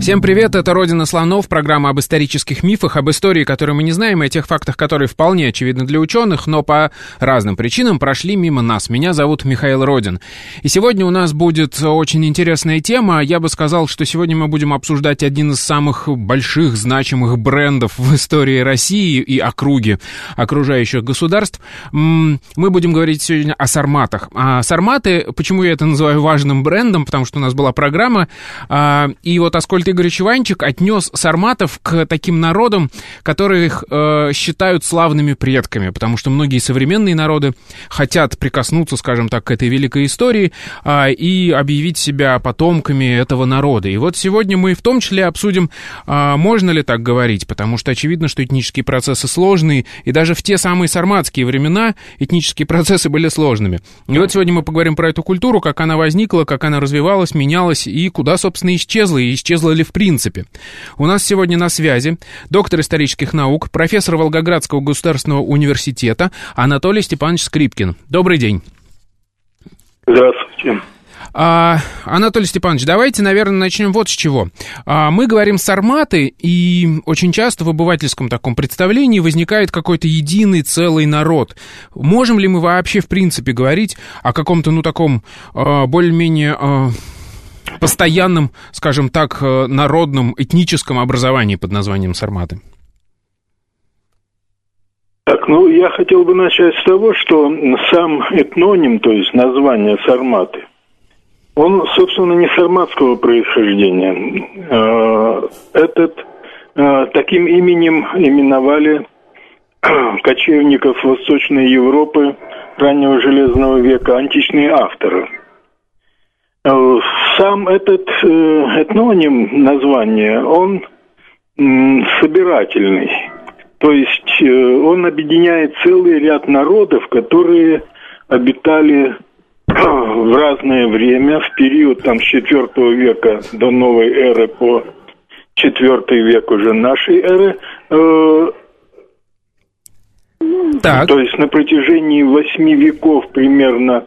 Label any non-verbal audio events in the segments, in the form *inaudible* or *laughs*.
Всем привет, это «Родина слонов», программа об исторических мифах, об истории, которую мы не знаем, и о тех фактах, которые вполне очевидны для ученых, но по разным причинам прошли мимо нас. Меня зовут Михаил Родин. И сегодня у нас будет очень интересная тема. Я бы сказал, что сегодня мы будем обсуждать один из самых больших, значимых брендов в истории России и округи окружающих государств. Мы будем говорить сегодня о сарматах. А сарматы, почему я это называю важным брендом, потому что у нас была программа, а, и вот Аскольд Игоревич Иванчик отнес сарматов к таким народам, которых э, считают славными предками, потому что многие современные народы хотят прикоснуться, скажем так, к этой великой истории э, и объявить себя потомками этого народа. И вот сегодня мы в том числе обсудим, э, можно ли так говорить, потому что очевидно, что этнические процессы сложные, и даже в те самые сарматские времена этнические *laughs* процессы были сложными. И вот сегодня мы поговорим про эту культуру, как она возникла, как она развивалась, менялась и куда, собственно, исчезла, и исчезла ли в принципе. У нас сегодня на связи доктор исторических наук, профессор Волгоградского государственного университета Анатолий Степанович Скрипкин. Добрый день. Здравствуйте. А, Анатолий Степанович, давайте, наверное, начнем вот с чего. А, мы говорим сарматы, и очень часто в обывательском таком представлении возникает какой-то единый целый народ. Можем ли мы вообще, в принципе, говорить о каком-то, ну, таком а, более-менее... Постоянном, скажем так, э, народном этническом образовании под названием сарматы? Так, ну, я хотел бы начать с того, что сам этноним, то есть название сарматы, он, собственно, не сарматского происхождения. Э, этот э, таким именем именовали кочевников Восточной Европы раннего Железного века античные авторы – сам этот э, этноним название, он собирательный. То есть э, он объединяет целый ряд народов, которые обитали в разное время, в период там, с 4 века до новой эры по 4 век уже нашей эры. Так. То есть на протяжении восьми веков примерно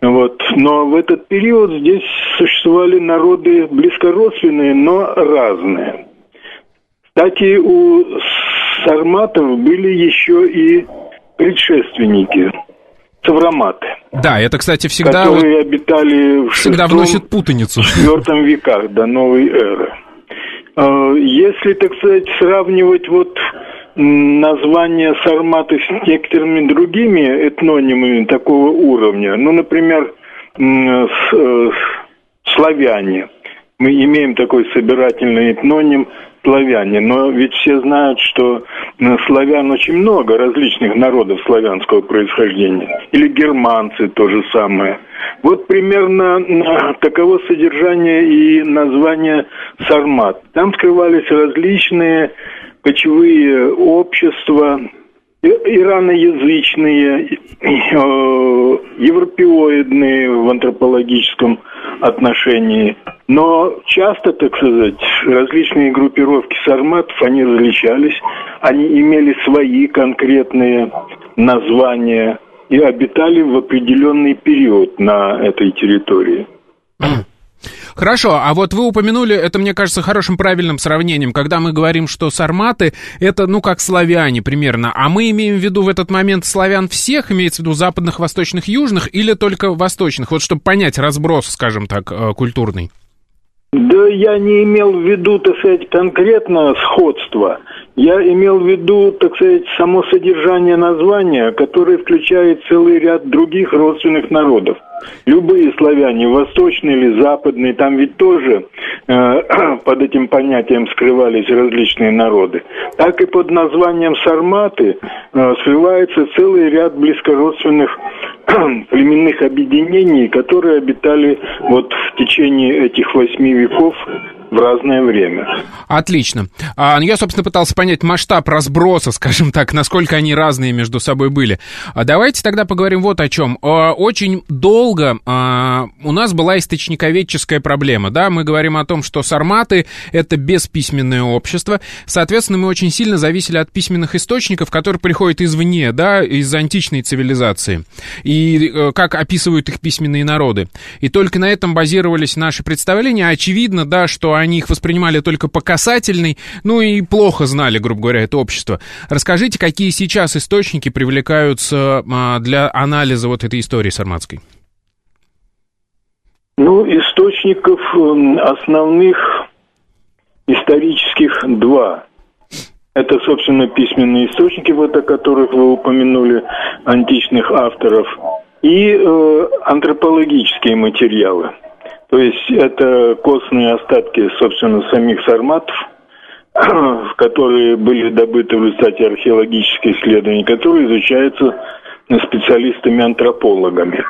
вот. Но в этот период здесь существовали народы близкородственные, но разные. Кстати, у сарматов были еще и предшественники, савраматы. Да, это, кстати, всегда... Которые обитали в всегда шестом, вносит путаницу. четвертом веках до новой эры. А, если, так сказать, сравнивать вот название сарматы с некоторыми другими этнонимами такого уровня. Ну, например, э, славяне. Мы имеем такой собирательный этноним славяне, но ведь все знают, что славян очень много, различных народов славянского происхождения. Или германцы то же самое. Вот примерно таково содержание и название сармат. Там скрывались различные кочевые общества, ираноязычные, э, европеоидные в антропологическом отношении. Но часто, так сказать, различные группировки сарматов, они различались, они имели свои конкретные названия и обитали в определенный период на этой территории. Хорошо, а вот вы упомянули, это, мне кажется, хорошим правильным сравнением, когда мы говорим, что сарматы — это, ну, как славяне примерно, а мы имеем в виду в этот момент славян всех, имеется в виду западных, восточных, южных, или только восточных, вот чтобы понять разброс, скажем так, э, культурный? Да я не имел в виду, так сказать, конкретно сходство. Я имел в виду, так сказать, само содержание названия, которое включает целый ряд других родственных народов. Любые славяне, восточные или западные, там ведь тоже э, *clears throat* под этим понятием скрывались различные народы. Так и под названием сарматы э, скрывается целый ряд близкородственных *clears throat* племенных объединений, которые обитали вот в течение этих восьми веков в разное время. Отлично. А, ну, я, собственно, пытался понять масштаб разброса, скажем так, насколько они разные между собой были. А давайте тогда поговорим вот о чем. А, очень долго а, у нас была источниковедческая проблема. Да? Мы говорим о том, что сарматы — это бесписьменное общество. Соответственно, мы очень сильно зависели от письменных источников, которые приходят извне, да, из античной цивилизации. И э, как описывают их письменные народы. И только на этом базировались наши представления. Очевидно, да, что они их воспринимали только по касательной, ну и плохо знали, грубо говоря, это общество. Расскажите, какие сейчас источники привлекаются а, для анализа вот этой истории сарматской? Ну, источников основных исторических два. Это, собственно, письменные источники, вот о которых вы упомянули, античных авторов, и э, антропологические материалы. То есть это костные остатки, собственно, самих сарматов, *clears throat* которые были добыты в результате археологических исследований, которые изучаются специалистами-антропологами.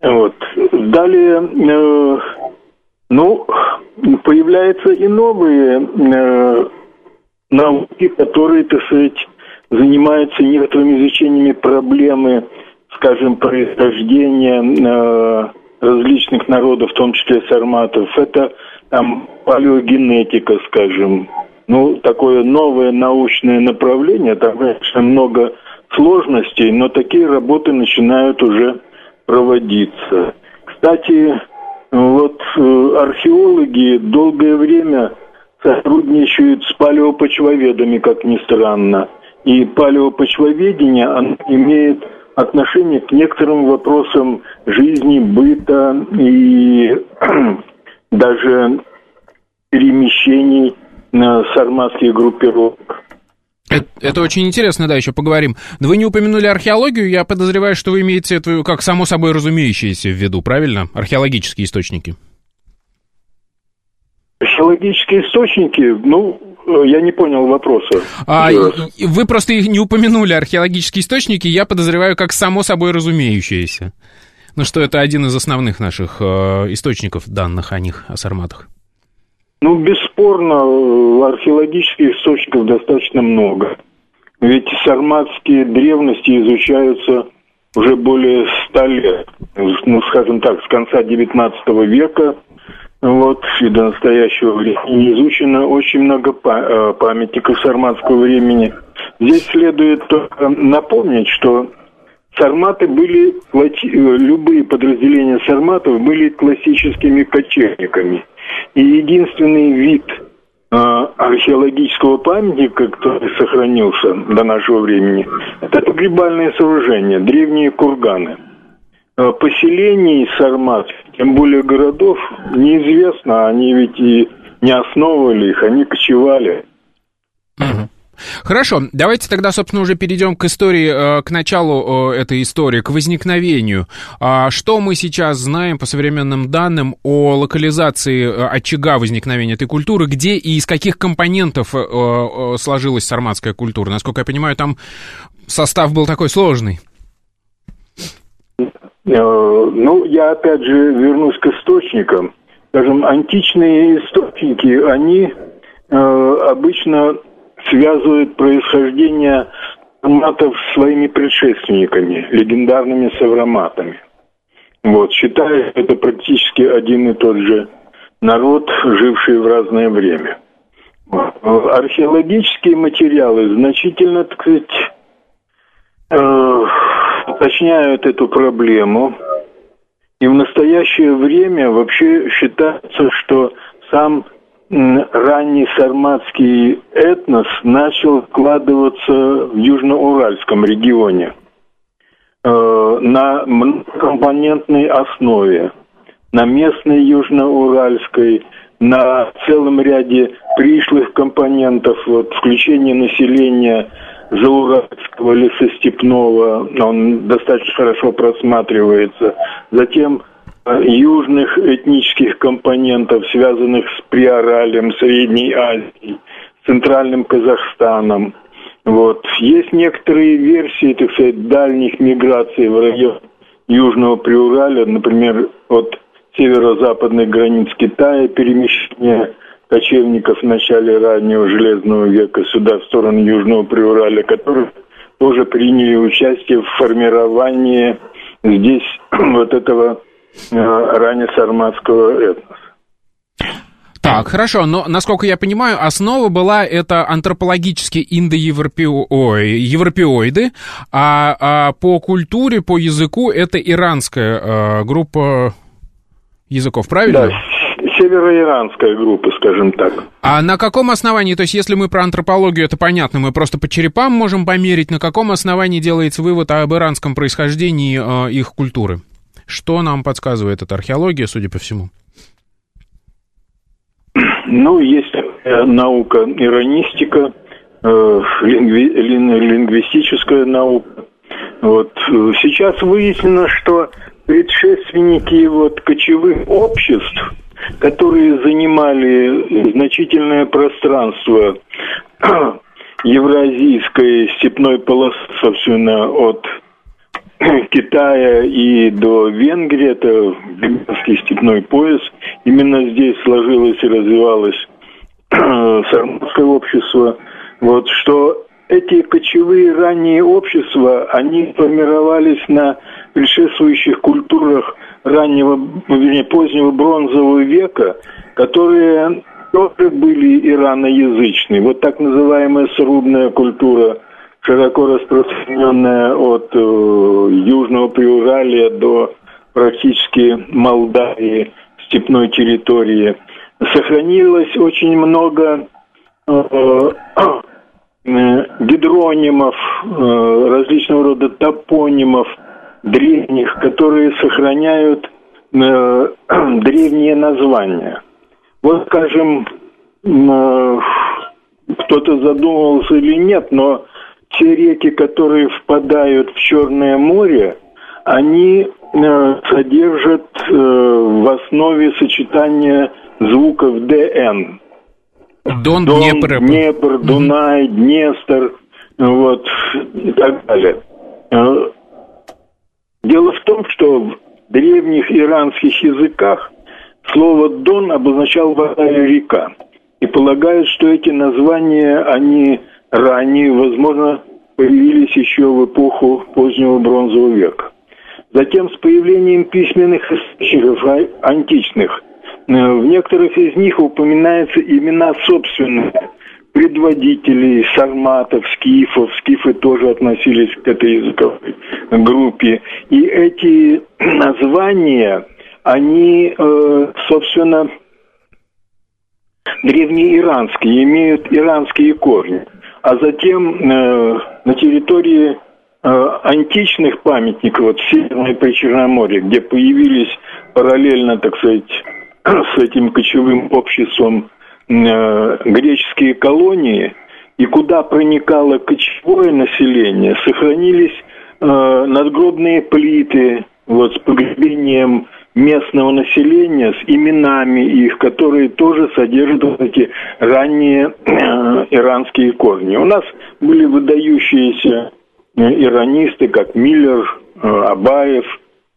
Вот. Далее, э, ну, появляются и новые э, науки, которые, так сказать, занимаются некоторыми изучениями проблемы, скажем, происхождения э, различных народов, в том числе сарматов. Это там палеогенетика, скажем. Ну, такое новое научное направление, там, конечно, много сложностей, но такие работы начинают уже проводиться. Кстати, вот э, археологи долгое время сотрудничают с палеопочвоведами, как ни странно. И палеопочвоведение имеет отношение к некоторым вопросам жизни, быта и *clears throat* даже перемещений на сарматских группировок. Это, это очень интересно, да, еще поговорим. Но вы не упомянули археологию, я подозреваю, что вы имеете это как само собой разумеющееся в виду, правильно? Археологические источники. Археологические источники, ну, я не понял вопроса. А, вы просто их не упомянули, археологические источники, я подозреваю, как само собой разумеющееся. Ну, что это один из основных наших э, источников данных о них, о сарматах. Ну, бесспорно, археологических источников достаточно много. Ведь сарматские древности изучаются уже более ста лет. Ну, скажем так, с конца XIX века вот, и до настоящего времени изучено очень много э, памятников сарматского времени. Здесь следует напомнить, что сарматы были, любые подразделения сарматов были классическими кочевниками – и единственный вид э, археологического памятника, который сохранился до нашего времени, это погребальные сооружения, древние курганы. Э, поселений сармат, тем более городов, неизвестно, они ведь и не основывали их, они кочевали. Хорошо, давайте тогда, собственно, уже перейдем к истории, э, к началу э, этой истории, к возникновению. А что мы сейчас знаем по современным данным о локализации очага возникновения этой культуры, где и из каких компонентов сложилась сарматская культура? Насколько я понимаю, там состав был такой сложный. Ну, я опять же вернусь к источникам. Скажем, античные источники, они обычно связывает происхождение савраматов с своими предшественниками, легендарными савраматами. Вот, считаю, это практически один и тот же народ, живший в разное время. Археологические материалы значительно, так сказать, э, уточняют эту проблему. И в настоящее время вообще считается, что сам ранний сарматский этнос начал вкладываться в южноуральском регионе э, на многокомпонентной основе, на местной южноуральской, на целом ряде пришлых компонентов, вот, включение населения зауральского лесостепного, он достаточно хорошо просматривается. Затем южных этнических компонентов, связанных с Приоралем, Средней Азией, Центральным Казахстаном. Вот. Есть некоторые версии, так сказать, дальних миграций в район Южного Приураля, например, от северо-западных границ Китая, перемещение кочевников в начале раннего Железного века сюда, в сторону Южного Приураля, которые тоже приняли участие в формировании здесь *clears throat* вот этого э, ранее сарматского этноса. Так, хорошо, но, насколько я понимаю, основа была это антропологические индоевропеоиды, а, а по культуре, по языку это иранская э, группа языков, правильно? Да, североиранская группа, скажем так. А на каком основании, то есть если мы про антропологию, это понятно, мы просто по черепам можем померить, на каком основании делается вывод об иранском происхождении э, их культуры? Что нам подсказывает эта археология, судя по всему? Ну, есть э, наука иронистика, э, лингви, лингвистическая наука. Вот. Сейчас выяснено, что предшественники вот кочевых обществ, которые занимали значительное пространство *clears throat* евразийской степной полосы, собственно, от *clears throat* Китая и до Венгрии, это Бенгальский степной пояс, именно здесь сложилось и развивалось *clears throat* сарматское общество, вот, что эти кочевые ранние общества, они формировались на предшествующих культурах раннего, вернее, позднего бронзового века, которые тоже были ираноязычные. Вот так называемая срубная культура – широко распространенная от э, Южного Приуралия до практически Молдавии, степной территории. Сохранилось очень много э, э, гидронимов, э, различного рода топонимов древних, которые сохраняют э, *clears throat* древние названия. Вот, скажем, э, кто-то задумывался или нет, но те реки, которые впадают в Черное море, они э, содержат э, в основе сочетания звуков ДН. Дон, Дон Днепр, Днепр Дунай, mm-hmm. Днестр, вот, и так далее. Дело в том, что в древних иранских языках слово «дон» обозначал вода и река. И полагают, что эти названия, они ранее, возможно, появились еще в эпоху позднего бронзового века. Затем с появлением письменных источников а, античных э, в некоторых из них упоминаются имена собственных предводителей сарматов, скифов. Скифы тоже относились к этой языковой группе. И эти *clears throat* названия, они, э, собственно, древнеиранские, имеют иранские корни а затем э, на территории э, античных памятников, вот Северной Причерноморье, где появились параллельно, так сказать, *clears throat* с этим кочевым обществом греческие колонии, и куда проникало кочевое население, сохранились э, надгробные плиты вот, с погребением местного населения с именами их, которые тоже содержат вот эти ранние э, иранские корни. У нас были выдающиеся э, иранисты, как Миллер, э, Абаев,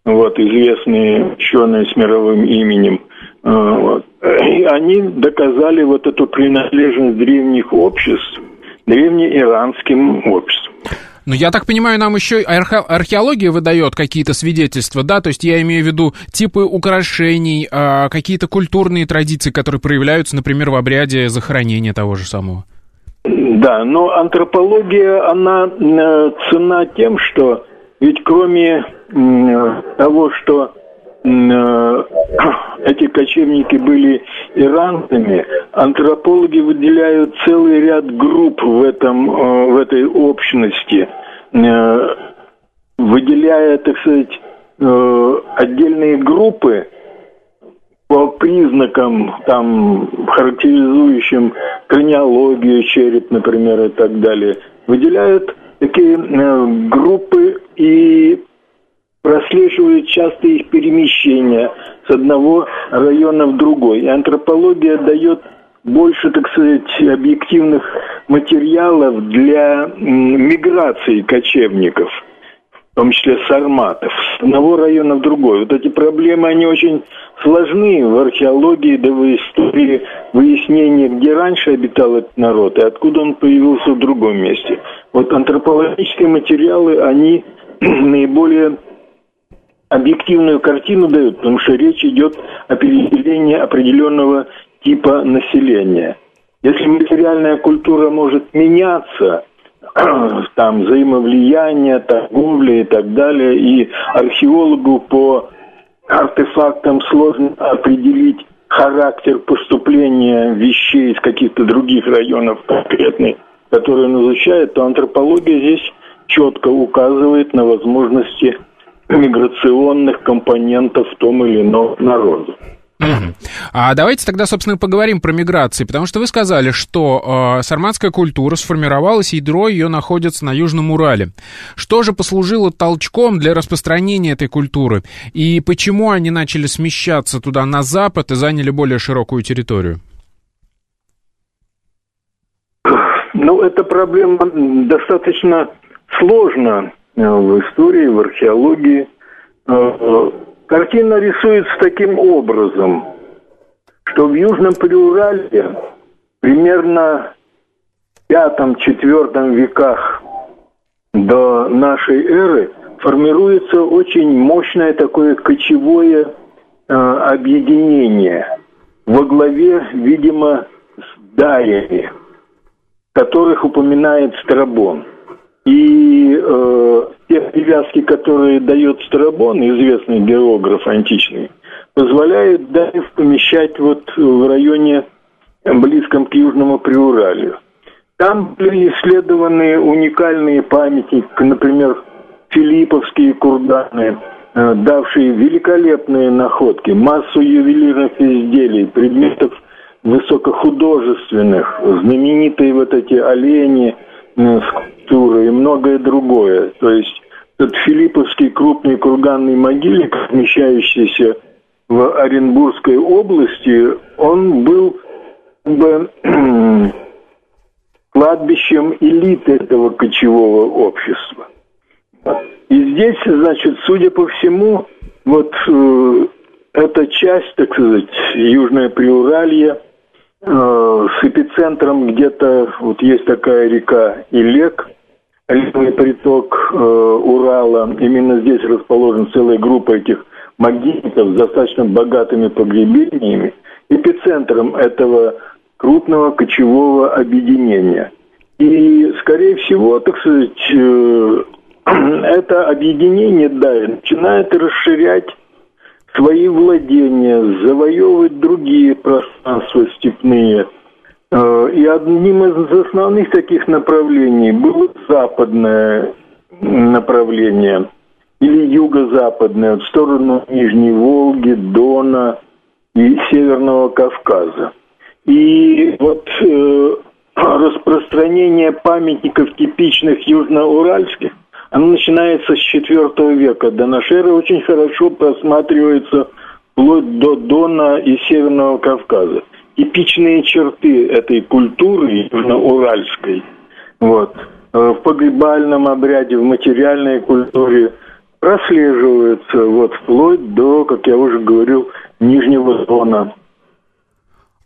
вот, известные ученые с мировым именем. Э, вот. И они доказали вот эту принадлежность древних обществ древнеиранским обществам. Но я так понимаю, нам еще археология выдает какие-то свидетельства, да? То есть я имею в виду типы украшений, а, какие-то культурные традиции, которые проявляются, например, в обряде захоронения того же самого. Да, но антропология, она э, цена тем, что ведь кроме того, что э, эти кочевники были иранцами, антропологи выделяют целый ряд групп в, этом, э, в этой общности, э, выделяя, так сказать, э, отдельные группы по признакам, там, характеризующим крaniологию, череп, например, и так далее, выделяют такие группы и прослеживают часто их перемещения с одного района в другой. И антропология дает больше, так сказать, объективных материалов для миграции кочевников. в том числе сарматов, с одного района в другой. Вот эти проблемы, они очень сложны в археологии, да в истории выяснения, где раньше обитал этот народ и откуда он появился в другом месте. Вот антропологические материалы, они *clears throat* наиболее объективную картину дают, потому что речь идет о переселении определенного типа населения. Если материальная культура может меняться, *clears throat* там взаимовлияние, торговля и так далее, и археологу по артефактам сложно определить характер поступления вещей из каких-то других районов конкретных, которые он изучает, то антропология здесь четко указывает на возможности миграционных компонентов в том или ином народе. Угу. А давайте тогда, собственно, поговорим про миграции, потому что вы сказали, что э, сарматская культура сформировалась, ядро ее находится на Южном Урале. Что же послужило толчком для распространения этой культуры? И почему они начали смещаться туда на запад и заняли более широкую территорию? Ну, эта проблема достаточно сложна в истории, в археологии. Э, Картина рисуется таким образом, что в Южном Приуралье примерно в пятом-четвертом веках до нашей эры формируется очень мощное такое кочевое э, объединение во главе, видимо, с дариями, которых упоминает Страбон. И э, те привязки, которые дает Страбон, известный географ античный, позволяют Дарьев помещать вот в районе близком к Южному Приуралью. Там были исследованы уникальные памятники, например, Филипповские курданы, э, давшие великолепные находки, массу ювелирных изделий, предметов высокохудожественных, знаменитые вот эти олени – скульптуры и многое другое. То есть этот Филипповский крупный курганный могильник, размещающийся в Оренбургской области, он был как бы, *clears throat* кладбищем элиты этого кочевого общества. И здесь, значит, судя по всему, вот э, эта часть, так сказать, Южное Приуралье – Э, с эпицентром где-то, вот есть такая река Илек, левый приток э, Урала. Именно здесь расположена целая группа этих могильников с достаточно богатыми погребениями. Эпицентром этого крупного кочевого объединения. И, скорее всего, так сказать, э, *clears throat* это объединение, да, начинает расширять свои владения, завоевывать другие пространства степные. Э, и одним из основных таких направлений было западное направление или юго-западное, в сторону Нижней Волги, Дона и Северного Кавказа. И вот э, *clears throat* распространение памятников типичных южноуральских оно начинается с IV века. До нашей эры очень хорошо просматривается вплоть до Дона и Северного Кавказа. Типичные черты этой культуры южноуральской, вот, э, в погребальном обряде, в материальной культуре прослеживаются вот вплоть до, как я уже говорил, Нижнего Дона.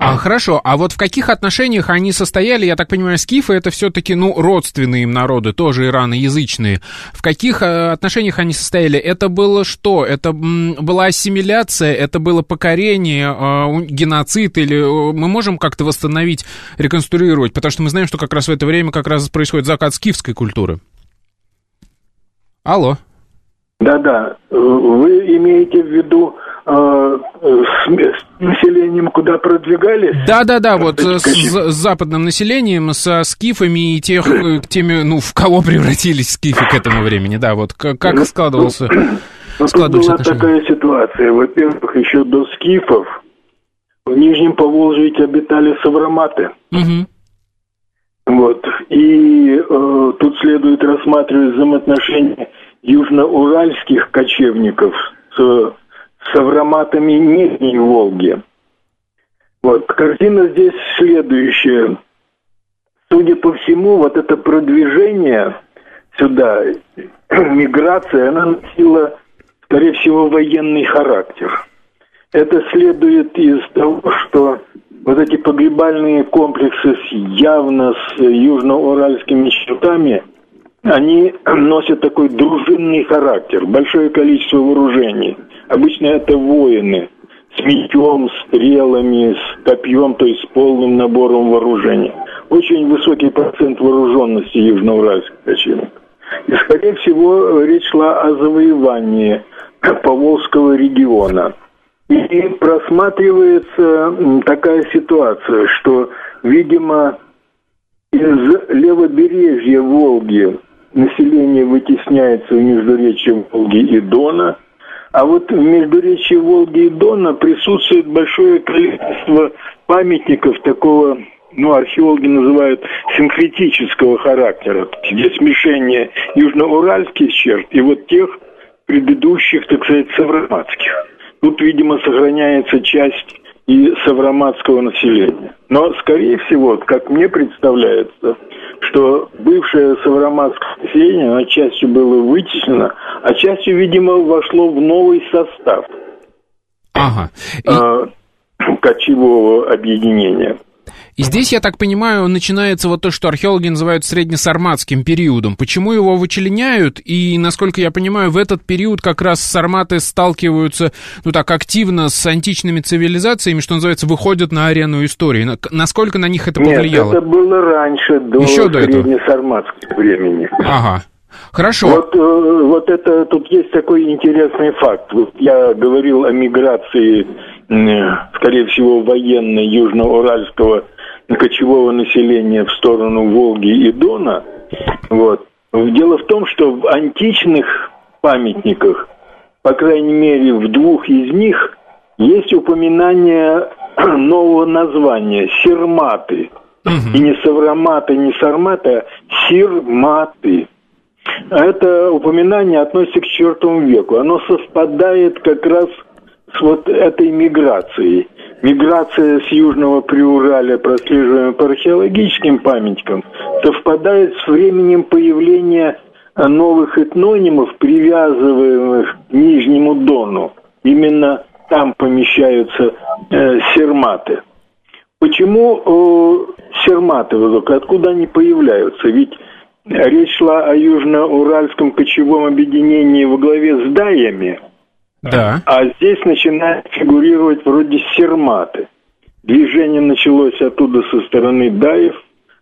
А, хорошо, а вот в каких отношениях они состояли? Я так понимаю, скифы это все-таки, ну, родственные им народы, тоже ираноязычные. В каких э, отношениях они состояли? Это было что? Это была ассимиляция, это было покорение, э, геноцид, или э, мы можем как-то восстановить, реконструировать? Потому что мы знаем, что как раз в это время как раз происходит закат скифской культуры. Алло. Да-да, вы имеете в виду с населением куда продвигались? Да-да-да, вот с, с западным населением, со скифами и тех, э, теми, ну, в кого *laughs* превратились скифы к этому времени, да, вот как, как ну, складывался, ну, складывались была отношения? такая ситуация, во-первых, еще до скифов в Нижнем Поволжье обитали савроматы. Угу. Вот. И э, тут следует рассматривать взаимоотношения южноуральских кочевников с с авроматами Нижней Волги. Вот, картина здесь следующая. Судя по всему, вот это продвижение сюда *clears throat* миграция, она носила, скорее всего, военный характер. Это следует из того, что вот эти погребальные комплексы с явно с южноуральскими чертами, они *clears throat* носят такой дружинный характер, большое количество вооружений. Обычно это воины с мечом, стрелами, с копьем, то есть с полным набором вооружения. Очень высокий процент вооруженности южноуральских кочевников. И, скорее всего, речь шла о завоевании Поволжского региона – и просматривается такая ситуация, что, видимо, из левобережья Волги население вытесняется в междуречье Волги и Дона, а вот в междуречье Волги и Дона присутствует большое количество памятников такого ну, археологи называют синкретического характера, где смешение южноуральских черт и вот тех предыдущих, так сказать, савроматских. Тут, видимо, сохраняется часть и савроматского населения. Но, скорее всего, как мне представляется, что бывшее савроматское население, оно частью было вытеснено, а частью, видимо, вошло в новый состав ага. И... э, кочевого объединения. И здесь, я так понимаю, начинается вот то, что археологи называют среднесарматским периодом. Почему его вычленяют? И, насколько я понимаю, в этот период как раз сарматы сталкиваются, ну так, активно с античными цивилизациями, что называется, выходят на арену истории. Насколько на них это повлияло? Нет, это было раньше, до Еще до среднесарматского времени. Ага. Хорошо. Вот, э, вот это тут есть такой интересный факт. Вот я говорил о миграции, скорее всего, военной южноуральского кочевого населения в сторону Волги и Дона. Вот. Дело в том, что в античных памятниках, по крайней мере в двух из них, есть упоминание *clears throat* нового названия – Сирматы. Угу. И не Савроматы, не Сарматы, а Сирматы. Это упоминание относится к IV веку. Оно совпадает как раз с вот этой миграцией миграция с Южного Приураля, прослеживаемая по археологическим памятникам, совпадает с временем появления новых этнонимов, привязываемых к Нижнему Дону. Именно там помещаются э, серматы. Почему э, серматы, откуда они появляются? Ведь речь шла о южноуральском кочевом объединении во главе с даями – да. А здесь начинает фигурировать вроде серматы. Движение началось оттуда со стороны даев,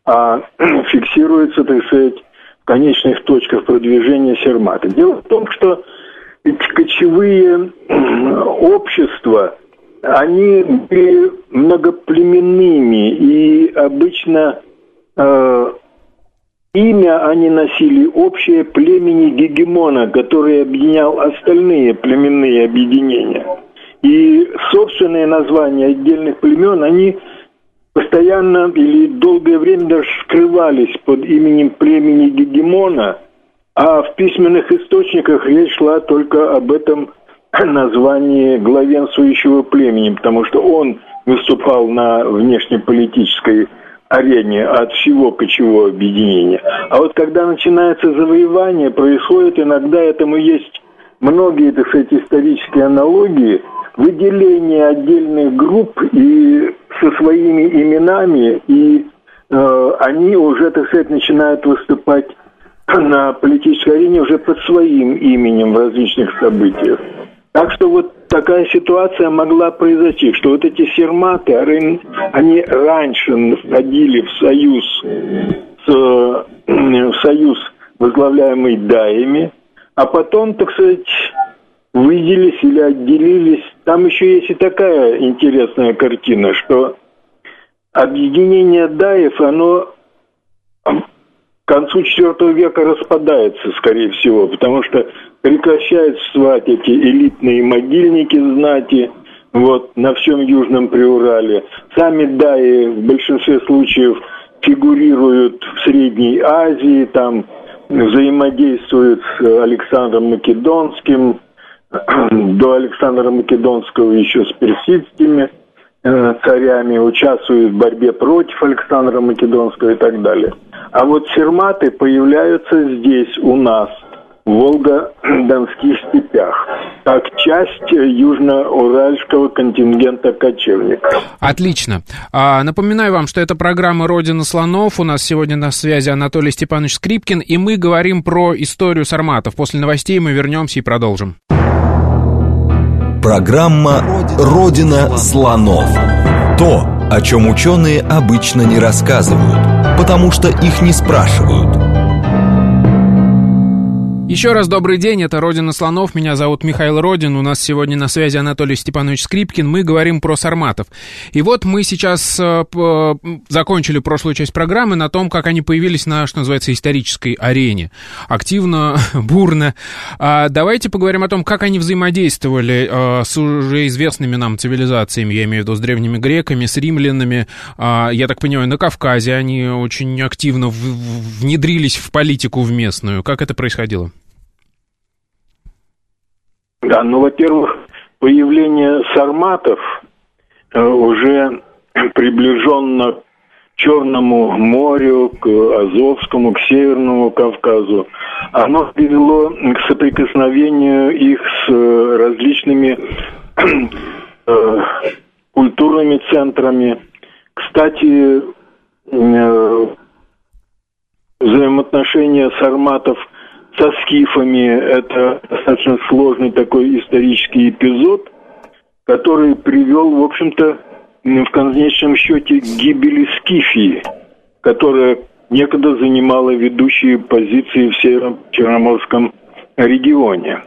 а *clears throat* фиксируется, так сказать, в конечных точках продвижения серматы. Дело в том, что эти кочевые *clears throat* общества, они были многоплеменными и обычно э, Имя они носили общее племени Гегемона, который объединял остальные племенные объединения. И собственные названия отдельных племен, они постоянно или долгое время даже скрывались под именем племени Гегемона, а в письменных источниках речь шла только об этом *clears throat* названии главенствующего племени, потому что он выступал на внешнеполитической арене от всего кочевого объединения. А вот когда начинается завоевание, происходит иногда этому есть многие, так сказать, исторические аналогии, выделение отдельных групп и со своими именами, и э, они уже, так сказать, начинают выступать на политической арене уже под своим именем в различных событиях. Так что вот такая ситуация могла произойти, что вот эти серматы, они раньше входили в союз, с, в союз, возглавляемый даями, а потом, так сказать, выделились или отделились. Там еще есть и такая интересная картина, что объединение даев, оно к концу IV века распадается, скорее всего, потому что прекращают существовать эти элитные могильники знати, вот, на всем Южном Приурале. Сами даи в большинстве случаев фигурируют в Средней Азии, там взаимодействуют с Александром Македонским, *clears throat* до Александра Македонского еще с персидскими э, царями, участвуют в борьбе против Александра Македонского и так далее. А вот серматы появляются здесь, у нас, в *clears throat* Волго-Донских степях, как часть южно-уральского контингента кочевников. Отлично. А, напоминаю вам, что это программа «Родина слонов». У нас сегодня на связи Анатолий Степанович Скрипкин, и мы говорим про историю сарматов. После новостей мы вернемся и продолжим. Программа «Родина слонов». То, о чем ученые обычно не рассказывают, потому что их не спрашивают – еще раз добрый день, это «Родина слонов», меня зовут Михаил Родин, у нас сегодня на связи Анатолий Степанович Скрипкин, мы говорим про сарматов. И вот мы сейчас э, закончили прошлую часть программы на том, как они появились на, что называется, исторической арене. Активно, *laughs* бурно. А давайте поговорим о том, как они взаимодействовали э, с уже известными нам цивилизациями, я имею в виду с древними греками, с римлянами. Э, я так понимаю, на Кавказе они очень активно в, внедрились в политику в местную. Как это происходило? Да, ну, во-первых, появление сарматов э, уже *clears throat* приближенно к Черному морю, к Азовскому, к Северному Кавказу, оно привело к соприкосновению их с э, различными *clears throat* э, культурными центрами. Кстати, взаимоотношения сарматов – со скифами. Это достаточно сложный такой исторический эпизод, который привел, в общем-то, в конечном счете к гибели Скифии, которая некогда занимала ведущие позиции в Северо-Черноморском регионе.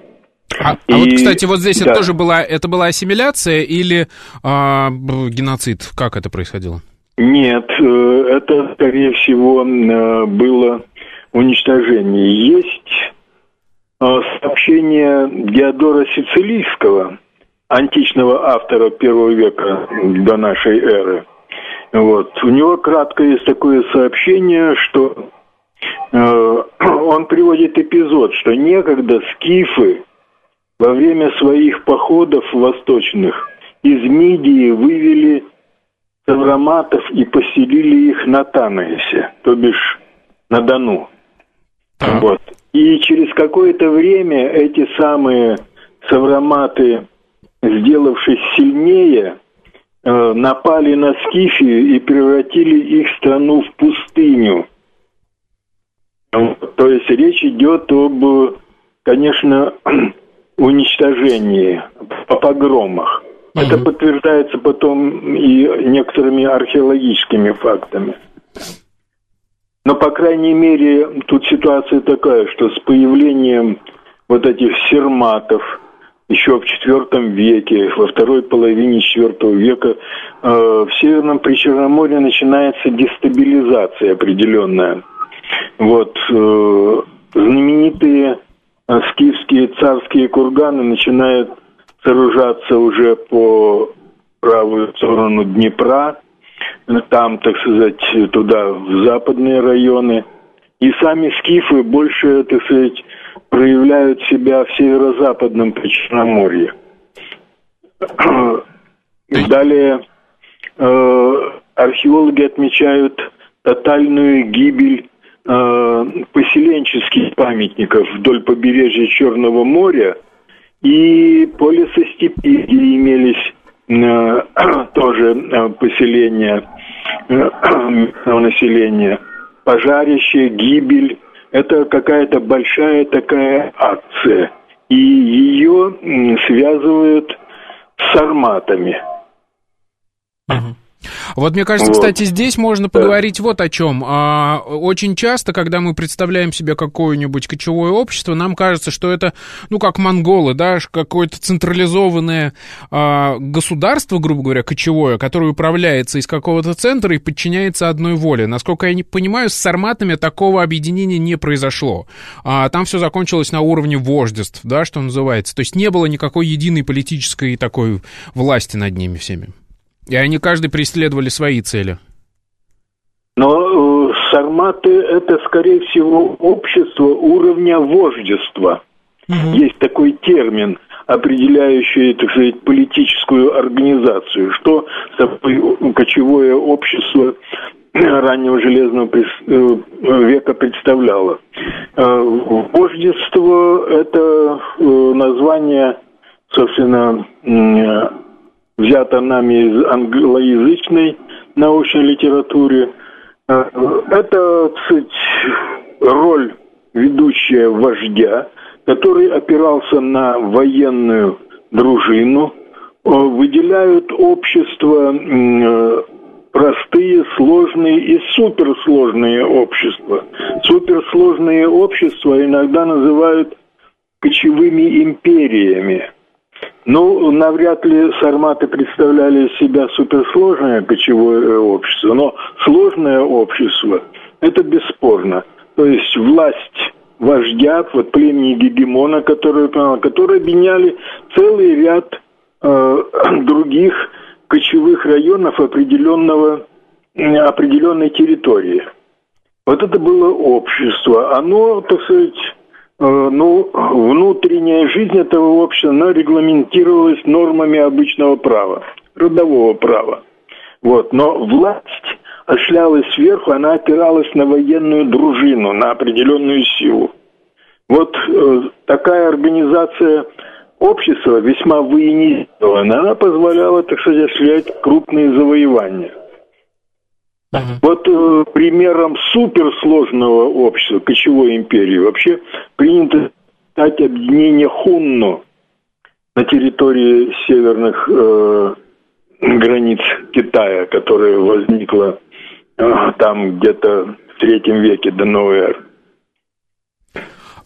А, и, а вот, кстати, вот здесь да. это тоже была, это была ассимиляция или а, геноцид? Как это происходило? Нет, э, это, скорее всего, э, было уничтожении. Есть э, сообщение Диодора Сицилийского, античного автора первого века до нашей эры. Вот. У него кратко есть такое сообщение, что э, *clears throat* он приводит эпизод, что некогда скифы во время своих походов восточных из Мидии вывели савроматов и поселили их на Танаисе, то бишь на Дону. Так. Вот. И через какое-то время эти самые савроматы, сделавшись сильнее, э, напали на Скифию и превратили их страну в пустыню. То есть речь идет об, конечно, *clears throat* уничтожении, о погромах. Угу. Это подтверждается потом и некоторыми археологическими фактами. Но, по крайней мере, тут ситуация такая, что с появлением вот этих серматов еще в IV веке, во второй половине IV века э, в Северном Причерноморье начинается дестабилизация определенная. Вот э, знаменитые э, скифские царские курганы начинают сооружаться уже по правую сторону Днепра, там, так сказать, туда, в западные районы. И сами скифы больше, так сказать, проявляют себя в северо-западном Причерноморье. *clears throat* Далее э, археологи отмечают тотальную гибель э, поселенческих памятников вдоль побережья Черного моря и по лесостепи, где имелись *clears throat* тоже э, поселения э, *clears throat* населения. Пожарище, гибель – это какая-то большая такая акция. И ее связывают с арматами. Uh-huh. Вот мне кажется, вот. кстати, здесь можно поговорить да. вот о чем. А, очень часто, когда мы представляем себе какое-нибудь кочевое общество, нам кажется, что это, ну, как монголы, да, какое-то централизованное а, государство, грубо говоря, кочевое, которое управляется из какого-то центра и подчиняется одной воле. Насколько я не понимаю, с сарматами такого объединения не произошло. А, там все закончилось на уровне вождеств, да, что называется. То есть не было никакой единой политической такой власти над ними всеми. И они каждый преследовали свои цели. Но э, сарматы это, скорее всего, общество уровня вождества. Угу. Есть такой термин, определяющий, так сказать, политическую организацию. Что собой кочевое общество *clears throat* раннего железного века представляла. Вождество – это название, собственно, взято нами из англоязычной научной литературы. Это, кстати, роль ведущая вождя, который опирался на военную дружину, выделяют общество простые, сложные и суперсложные общества. Суперсложные общества иногда называют кочевыми империями. Ну, навряд ли сарматы представляли из себя суперсложное кочевое общество, но сложное общество – это бесспорно. То есть власть вождя, вот племени Гегемона, которые, которые объединяли целый ряд э, *clears throat* других кочевых районов определенного, определенной территории. Вот это было общество. Оно, так сказать, э, ну, внутренняя жизнь этого общества, она регламентировалась нормами обычного права, родового права. Вот. Но власть ошлялась сверху, она опиралась на военную дружину, на определенную силу. Вот э, такая организация общества весьма военизирована, она позволяла, так сказать, осуществлять крупные завоевания. Uh-huh. Вот э, примером суперсложного общества, кочевой империи, вообще принято стать объединение Хунну на территории северных э, границ Китая, которое возникло э, там где-то в третьем веке до новой эры.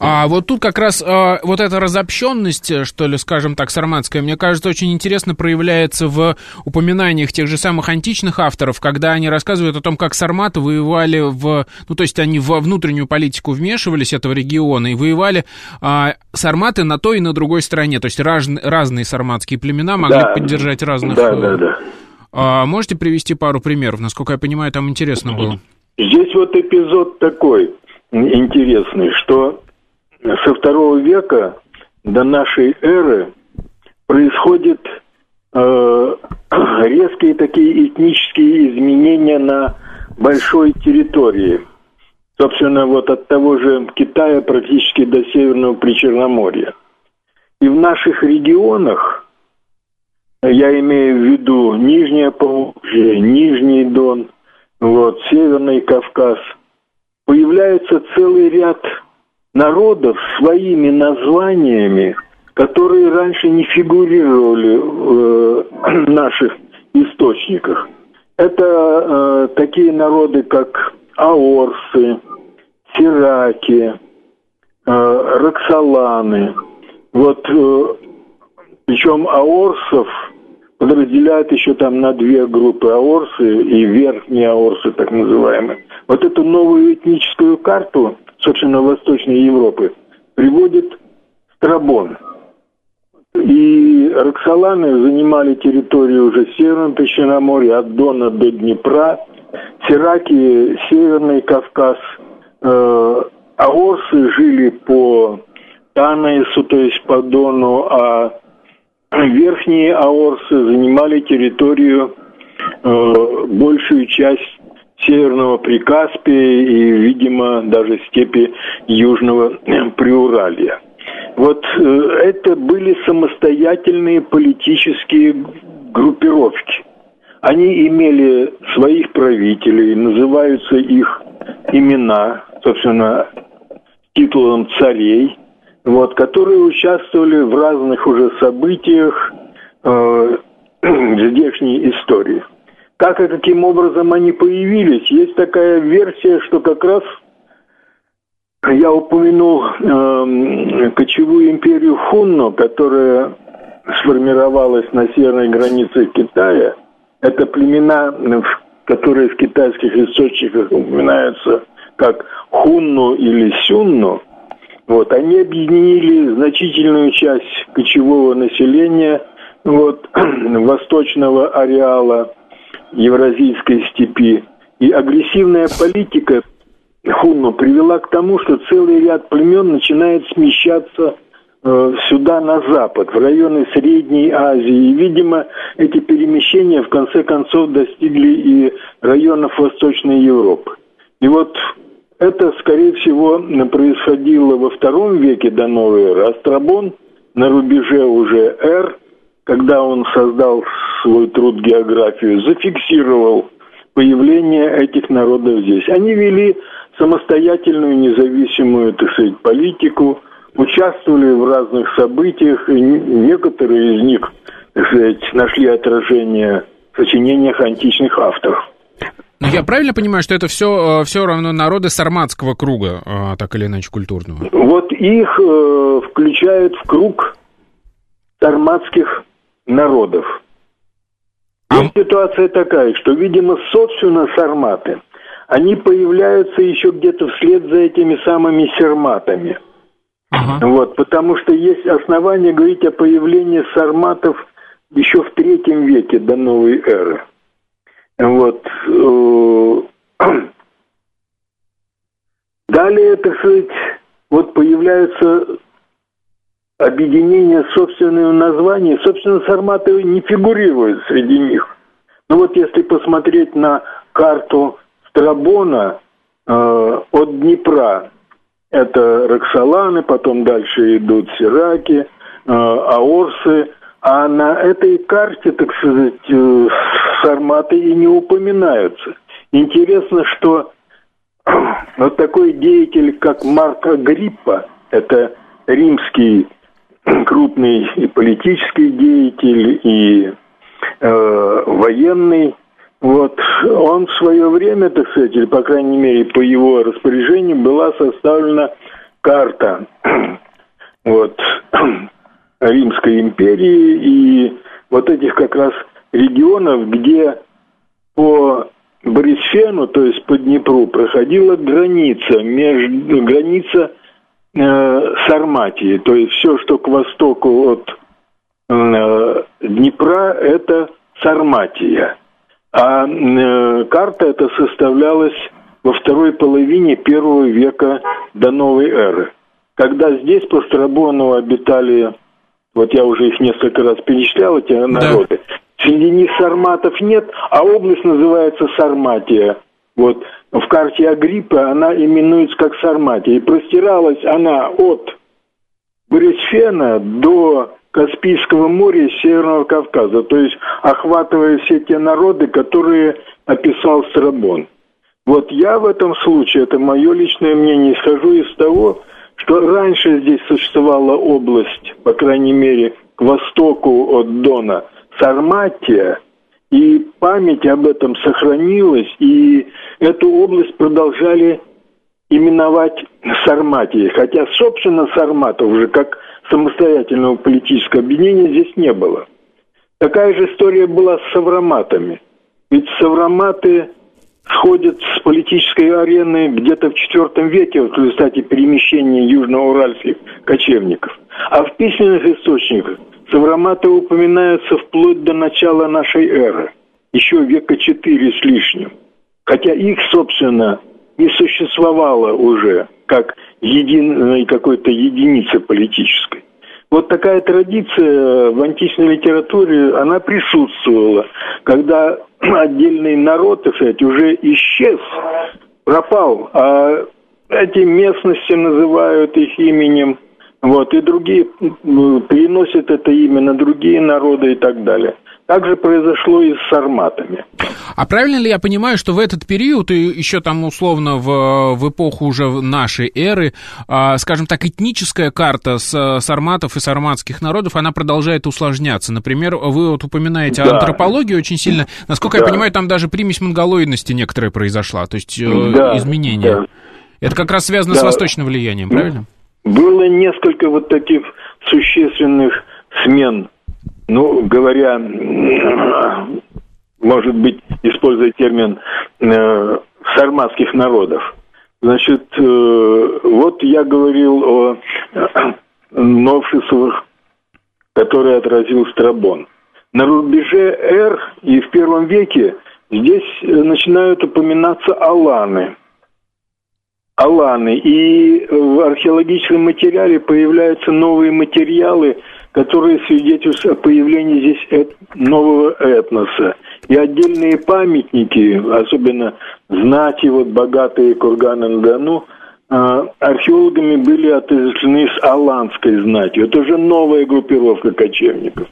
А вот тут как раз а, вот эта разобщенность, э, что ли, скажем так, сарматская, мне кажется, очень интересно проявляется в упоминаниях тех же самых античных авторов, когда они рассказывают о том, как сарматы воевали в... Ну, то есть они во внутреннюю политику вмешивались этого региона и воевали а, сарматы на той и на другой стороне. То есть раз, разные сарматские племена могли да, поддержать разных... Да, да, да. А, можете привести пару примеров? Насколько я понимаю, там интересно было. Здесь вот эпизод такой интересный, что со второго века до нашей эры происходят э, *clears throat* резкие такие этнические изменения на большой территории. Собственно, вот от того же Китая практически до Северного Причерноморья. И в наших регионах, я имею в виду Нижнее Поволжье, Нижний Дон, вот, Северный Кавказ, появляется целый ряд народов своими названиями, которые раньше не фигурировали *clears throat* в э, наших источниках. Это э, такие народы, как аорсы, сираки, э, роксоланы. Вот, э, причем аорсов подразделяют еще там на две группы аорсы и верхние аорсы, так называемые. Вот эту новую этническую карту – собственно, Восточной Европы, приводит Страбон. И Роксоланы занимали территорию уже Северного Причерноморья, от Дона до Днепра, Сираки, Северный Кавказ, э, Аорсы жили по Танаису, то есть по Дону, а верхние Аорсы занимали территорию, э, большую часть Северного Прикаспия и, видимо, даже степи Южного *clears throat* Приуралья. Вот э, это были самостоятельные политические группировки. Они имели своих правителей, называются их имена, собственно, титулом царей, вот, которые участвовали в разных уже событиях э, *clears throat* здешней истории. Как и каким образом они появились, есть такая версия, что как раз я упомянул э, кочевую империю Хунно, которая сформировалась на северной границе Китая. Это племена, которые в китайских источниках упоминаются как Хунну или Сюнну. Вот, они объединили значительную часть кочевого населения вот, *clears throat* восточного ареала Евразийской степи. И агрессивная политика Хунну привела к тому, что целый ряд племен начинает смещаться э, сюда на запад, в районы Средней Азии. И, видимо, эти перемещения в конце концов достигли и районов Восточной Европы. И вот это, скорее всего, происходило во втором веке до новой эры. Астрабон на рубеже уже Р, когда он создал свой труд географию, зафиксировал появление этих народов здесь. Они вели самостоятельную, независимую, так сказать, политику, участвовали в разных событиях, и некоторые из них, так сказать, нашли отражение в сочинениях античных авторов. Но я правильно понимаю, что это все, э, все равно народы сарматского круга, э, так или иначе, культурного? Вот их э, включают в круг сарматских народов. А... ситуация такая, что, видимо, собственно, сарматы, они появляются еще где-то вслед за этими самыми серматами. Ага. Вот, потому что есть основания говорить о появлении сарматов еще в третьем веке до новой эры. Вот. Э, *clears throat* далее, так сказать, вот появляются объединения собственного названия. Собственно, сарматы не фигурируют среди них. Но вот если посмотреть на карту Страбона э, от Днепра, это Роксоланы, потом дальше идут Сираки, э, Аорсы, а на этой карте, так сказать, э, сарматы и не упоминаются. Интересно, что *clears throat* вот такой деятель, как Марк Агриппа, это римский *clears throat* крупный и политический деятель, и э, военный, вот, он в свое время, так сказать, или, по крайней мере, по его распоряжению была составлена карта *clears throat* вот, *clears throat* Римской империи и вот этих как раз регионов, где по Борисфену, то есть по Днепру, проходила граница, между, граница э, Сарматии. То есть все, что к востоку от э, Днепра, это Сарматия. А э, карта эта составлялась во второй половине первого века до новой эры. Когда здесь по Страбону обитали вот я уже их несколько раз перечислял, эти народы. Да. Среди них сарматов нет, а область называется Сарматия. Вот в карте Агриппа она именуется как Сарматия. И простиралась она от Борисфена до Каспийского моря и Северного Кавказа, то есть охватывая все те народы, которые описал Страбон. Вот я в этом случае, это мое личное мнение, исхожу из того, что раньше здесь существовала область, по крайней мере, к востоку от Дона, Сарматия, и память об этом сохранилась, и эту область продолжали именовать Сарматией, хотя, собственно, Сарматов уже как самостоятельного политического объединения здесь не было. Такая же история была с Савраматами. Ведь Савраматы сходят с политической арены где-то в IV веке в результате перемещения южноуральских кочевников. А в письменных источниках Савраматы упоминаются вплоть до начала нашей эры, еще века четыре с лишним. Хотя их, собственно, не существовало уже как единой какой-то единицы политической. Вот такая традиция в античной литературе, она присутствовала, когда *clears throat* отдельный народ, так сказать, уже исчез, пропал, а эти местности называют их именем, вот, и другие переносят это имя на другие народы и так далее. Так же произошло и с сарматами. А правильно ли я понимаю, что в этот период, и еще там условно в, в эпоху уже нашей эры, э, скажем так, этническая карта с сарматов и сарматских народов, она продолжает усложняться? Например, вы вот упоминаете да. антропологию очень сильно. Насколько да. я понимаю, там даже примесь монголоидности некоторая произошла, то есть э, да. изменения. Да. Это как раз связано да. с восточным влиянием, правильно? Было несколько вот таких существенных смен ну, говоря, может быть, используя термин э, сарматских народов. Значит, э, вот я говорил о э, новшествах, которые отразил Страбон. На рубеже Р и в первом веке здесь начинают упоминаться аланы. Аланы. И в археологическом материале появляются новые материалы, которые свидетельствуют о появлении здесь эт- нового этноса. И отдельные памятники, особенно знати, вот богатые курганы на Дону, а, археологами были отождествлены с аланской знатью. Это уже новая группировка кочевников.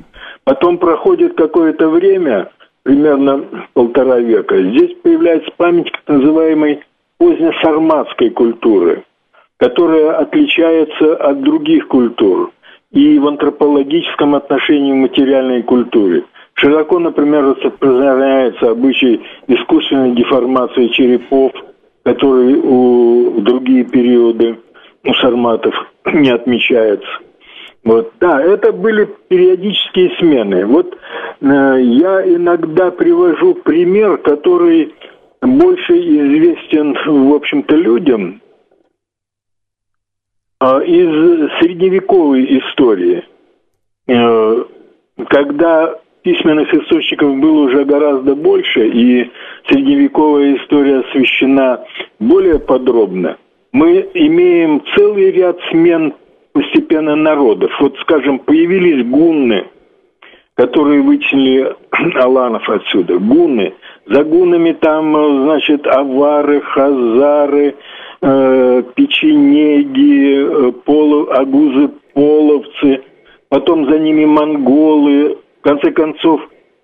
Потом проходит какое-то время, примерно полтора века, здесь появляется памятник так называемой позднесарматской культуры, которая отличается от других культур и в антропологическом отношении в материальной культуре. Широко, например, распространяется обычай искусственной деформации черепов, который у, другие периоды у сарматов *clears throat* не отмечается. Вот, да, это были периодические смены. Вот э, я иногда привожу пример, который больше известен, в общем-то, людям э, из средневековой истории, э, когда письменных источников было уже гораздо больше, и средневековая история освещена более подробно. Мы имеем целый ряд смен постепенно народов. Вот, скажем, появились гунны, которые вытянули *clears throat* аланов отсюда. Гунны. За гуннами там, значит, авары, хазары, э, печенеги, э, полов, агузы, половцы. Потом за ними монголы. В конце концов,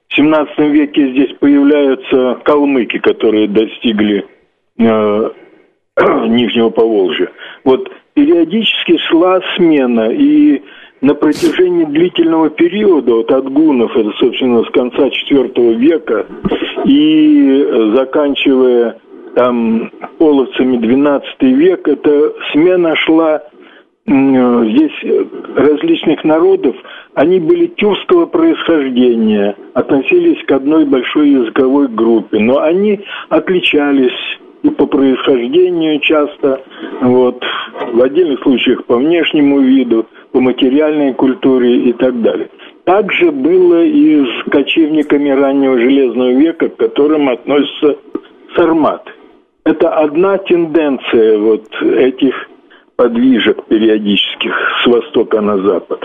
в 17 веке здесь появляются калмыки, которые достигли э, *clears throat* Нижнего Поволжья. Вот периодически шла смена, и на протяжении длительного периода, от гунов, это, собственно, с конца IV века, и заканчивая там половцами XII век, эта смена шла здесь различных народов, они были тюркского происхождения, относились к одной большой языковой группе, но они отличались и по происхождению часто, вот, в отдельных случаях по внешнему виду, по материальной культуре и так далее. Также было и с кочевниками раннего Железного века, к которым относятся сарматы. Это одна тенденция вот этих подвижек периодических с востока на запад.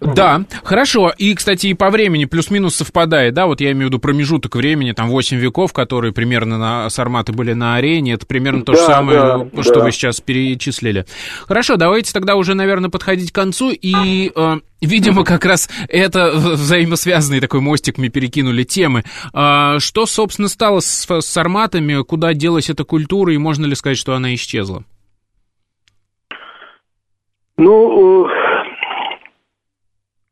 Да, хорошо. И, кстати, и по времени плюс-минус совпадает, да, вот я имею в виду промежуток времени, там 8 веков, которые примерно на Сарматы были на арене, это примерно то да, же самое, да, что да. вы сейчас перечислили. Хорошо, давайте тогда уже, наверное, подходить к концу, и, э, видимо, как раз это взаимосвязанный такой мостик мы перекинули темы. Э, что, собственно, стало с, с Сарматами, куда делась эта культура, и можно ли сказать, что она исчезла? Ну,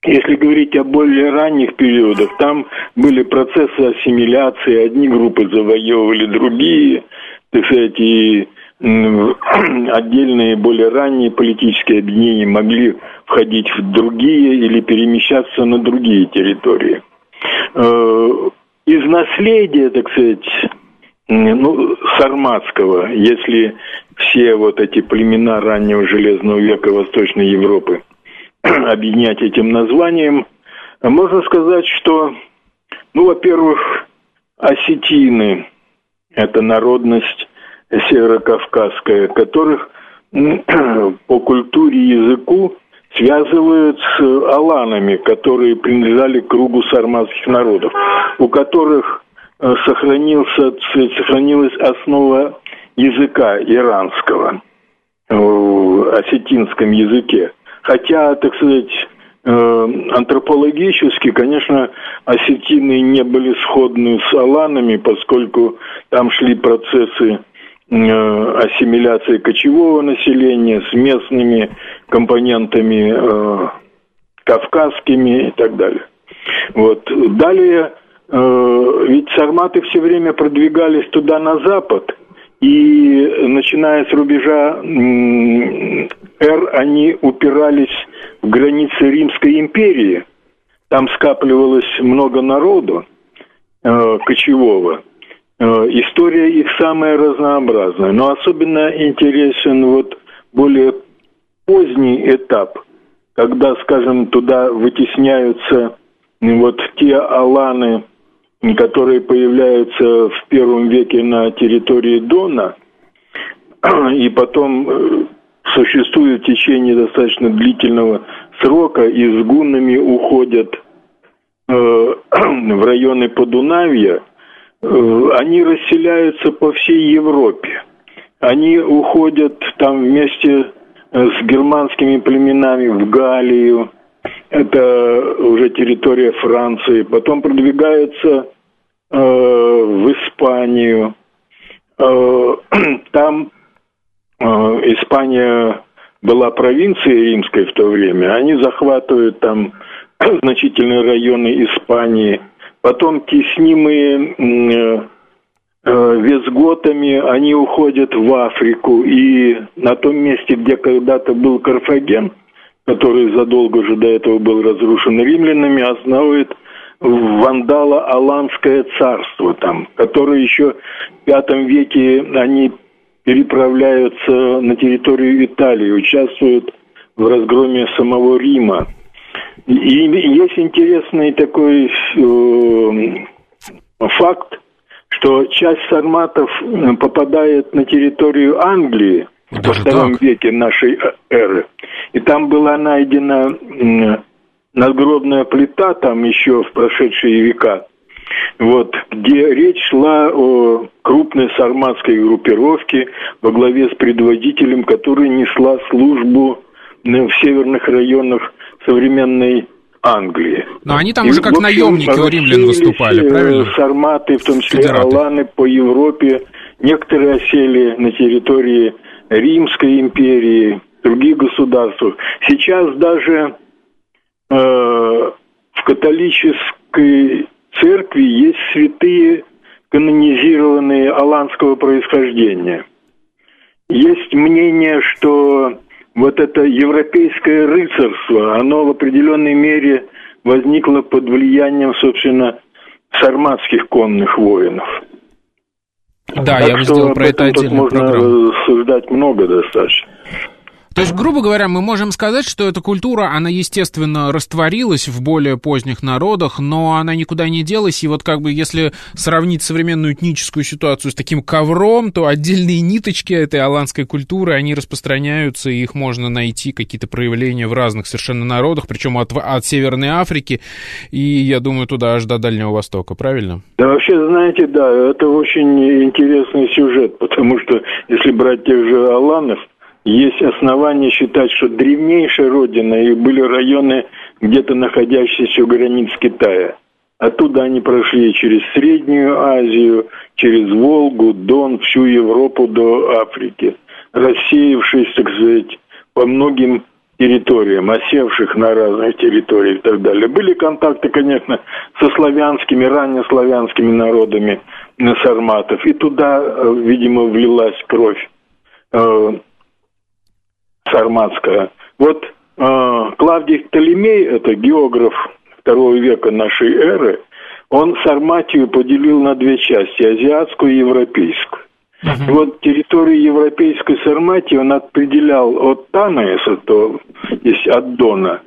если говорить о более ранних периодах, там были процессы ассимиляции, одни группы завоевывали другие, так сказать, и *clears throat* отдельные более ранние политические объединения могли входить в другие или перемещаться на другие территории. Э, из наследия, так сказать, ну, сарматского, если все вот эти племена раннего Железного века Восточной Европы – *clears throat* объединять этим названием. Можно сказать, что, ну, во-первых, осетины – это народность северокавказская, которых *clears throat* по культуре и языку связывают с аланами, которые принадлежали к кругу сарматских народов, у которых э, сохранился, сохранилась основа языка иранского в осетинском языке – Хотя, так сказать, э, антропологически, конечно, осетины не были сходны с аланами, поскольку там шли процессы э, ассимиляции кочевого населения с местными компонентами э, кавказскими и так далее. Вот. Далее, ведь сарматы все время продвигались туда на запад, и начиная с рубежа Р, они упирались в границы Римской империи. Там скапливалось много народу э, кочевого. Э, история их самая разнообразная. Но особенно интересен вот более поздний этап, когда, скажем, туда вытесняются вот те аланы, которые появляются в первом веке на территории Дона, *clears throat* и потом э, существует в течение достаточно длительного срока, и с гуннами уходят э, *clears throat* в районы Подунавья, э, они расселяются по всей Европе. Они уходят там вместе с германскими племенами в Галлию, это уже территория Франции, потом продвигаются э, в Испанию, э, *clears throat* там э, Испания была провинцией римской в то время, они захватывают там *clears throat* значительные районы Испании, потом теснимые э, э, визготами они уходят в Африку, и на том месте, где когда-то был Карфаген, который задолго же до этого был разрушен римлянами, основывает вандало-аланское царство там, которое еще в V веке они переправляются на территорию Италии, участвуют в разгроме самого Рима. И есть интересный такой э, факт, что часть сарматов попадает на территорию Англии Даже во втором так? веке нашей эры. И там была найдена надгробная плита, там еще в прошедшие века, вот, где речь шла о крупной сарматской группировке во главе с предводителем, который несла службу в северных районах современной Англии. Но они там и, уже как общем, наемники у римлян выступали, правильно? Сарматы, в том числе Федераты. аланы по Европе. Некоторые осели на территории Римской империи, других государствах. Сейчас даже э, в католической церкви есть святые, канонизированные аланского происхождения. Есть мнение, что вот это европейское рыцарство, оно в определенной мере возникло под влиянием, собственно, сарматских конных воинов. Да, так я бы сделал про это отдельную можно программу. рассуждать много достаточно. То есть, грубо говоря, мы можем сказать, что эта культура, она, естественно, растворилась в более поздних народах, но она никуда не делась, и вот как бы если сравнить современную этническую ситуацию с таким ковром, то отдельные ниточки этой аланской культуры, они распространяются, и их можно найти, какие-то проявления в разных совершенно народах, причем от, от Северной Африки, и, я думаю, туда аж до Дальнего Востока, правильно? Да, вообще, знаете, да, это очень интересный сюжет, потому что если брать тех же аланов, есть основания считать, что древнейшая родина и были районы, где-то находящиеся у границ Китая. Оттуда они прошли через Среднюю Азию, через Волгу, Дон, всю Европу до Африки, рассеявшись, так сказать, по многим территориям, осевших на разных территориях и так далее. Были контакты, конечно, со славянскими, раннеславянскими народами сарматов, и туда, э, видимо, влилась кровь э, сарматская. Вот э, Клавдий Птолемей, это географ второго века нашей эры, он Сарматию поделил на две части, азиатскую и европейскую. Uh-huh. И вот территорию европейской Сарматии он определял от Танаеса, то есть от Дона,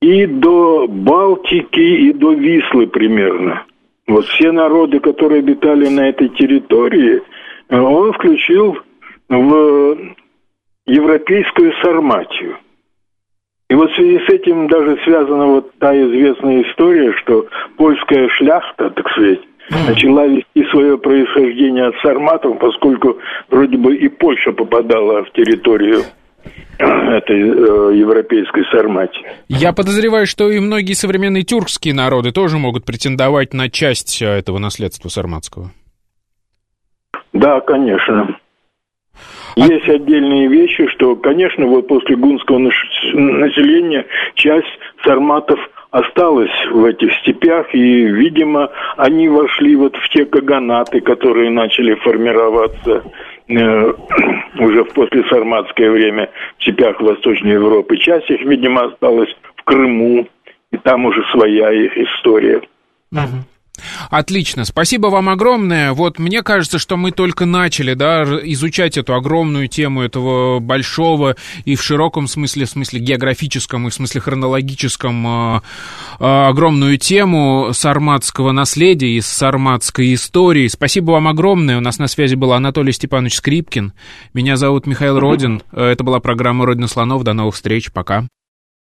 и до Балтики, и до Вислы примерно. Вот все народы, которые обитали на этой территории, он включил в европейскую Сарматию. И вот в связи с этим даже связана вот та известная история, что польская шляхта, так сказать, начала вести свое происхождение от сарматов, поскольку вроде бы и Польша попадала в территорию *clears throat* этой э, европейской Сарматии. Я подозреваю, что и многие современные тюркские народы тоже могут претендовать на часть э, этого наследства сарматского. Да, конечно. Есть отдельные вещи, что, конечно, вот после гунского населения часть сарматов осталась в этих степях, и, видимо, они вошли вот в те каганаты, которые начали формироваться э, *clears throat* уже в послесарматское время в степях Восточной Европы. Часть их, видимо, осталась в Крыму, и там уже своя их история. Угу. Отлично, спасибо вам огромное. Вот мне кажется, что мы только начали, да, изучать эту огромную тему этого большого и в широком смысле, в смысле географическом и в смысле хронологическом э, э, огромную тему сарматского наследия и сарматской истории. Спасибо вам огромное. У нас на связи был Анатолий Степанович Скрипкин. Меня зовут Михаил Родин. Это была программа «Родина слонов». До новых встреч. Пока.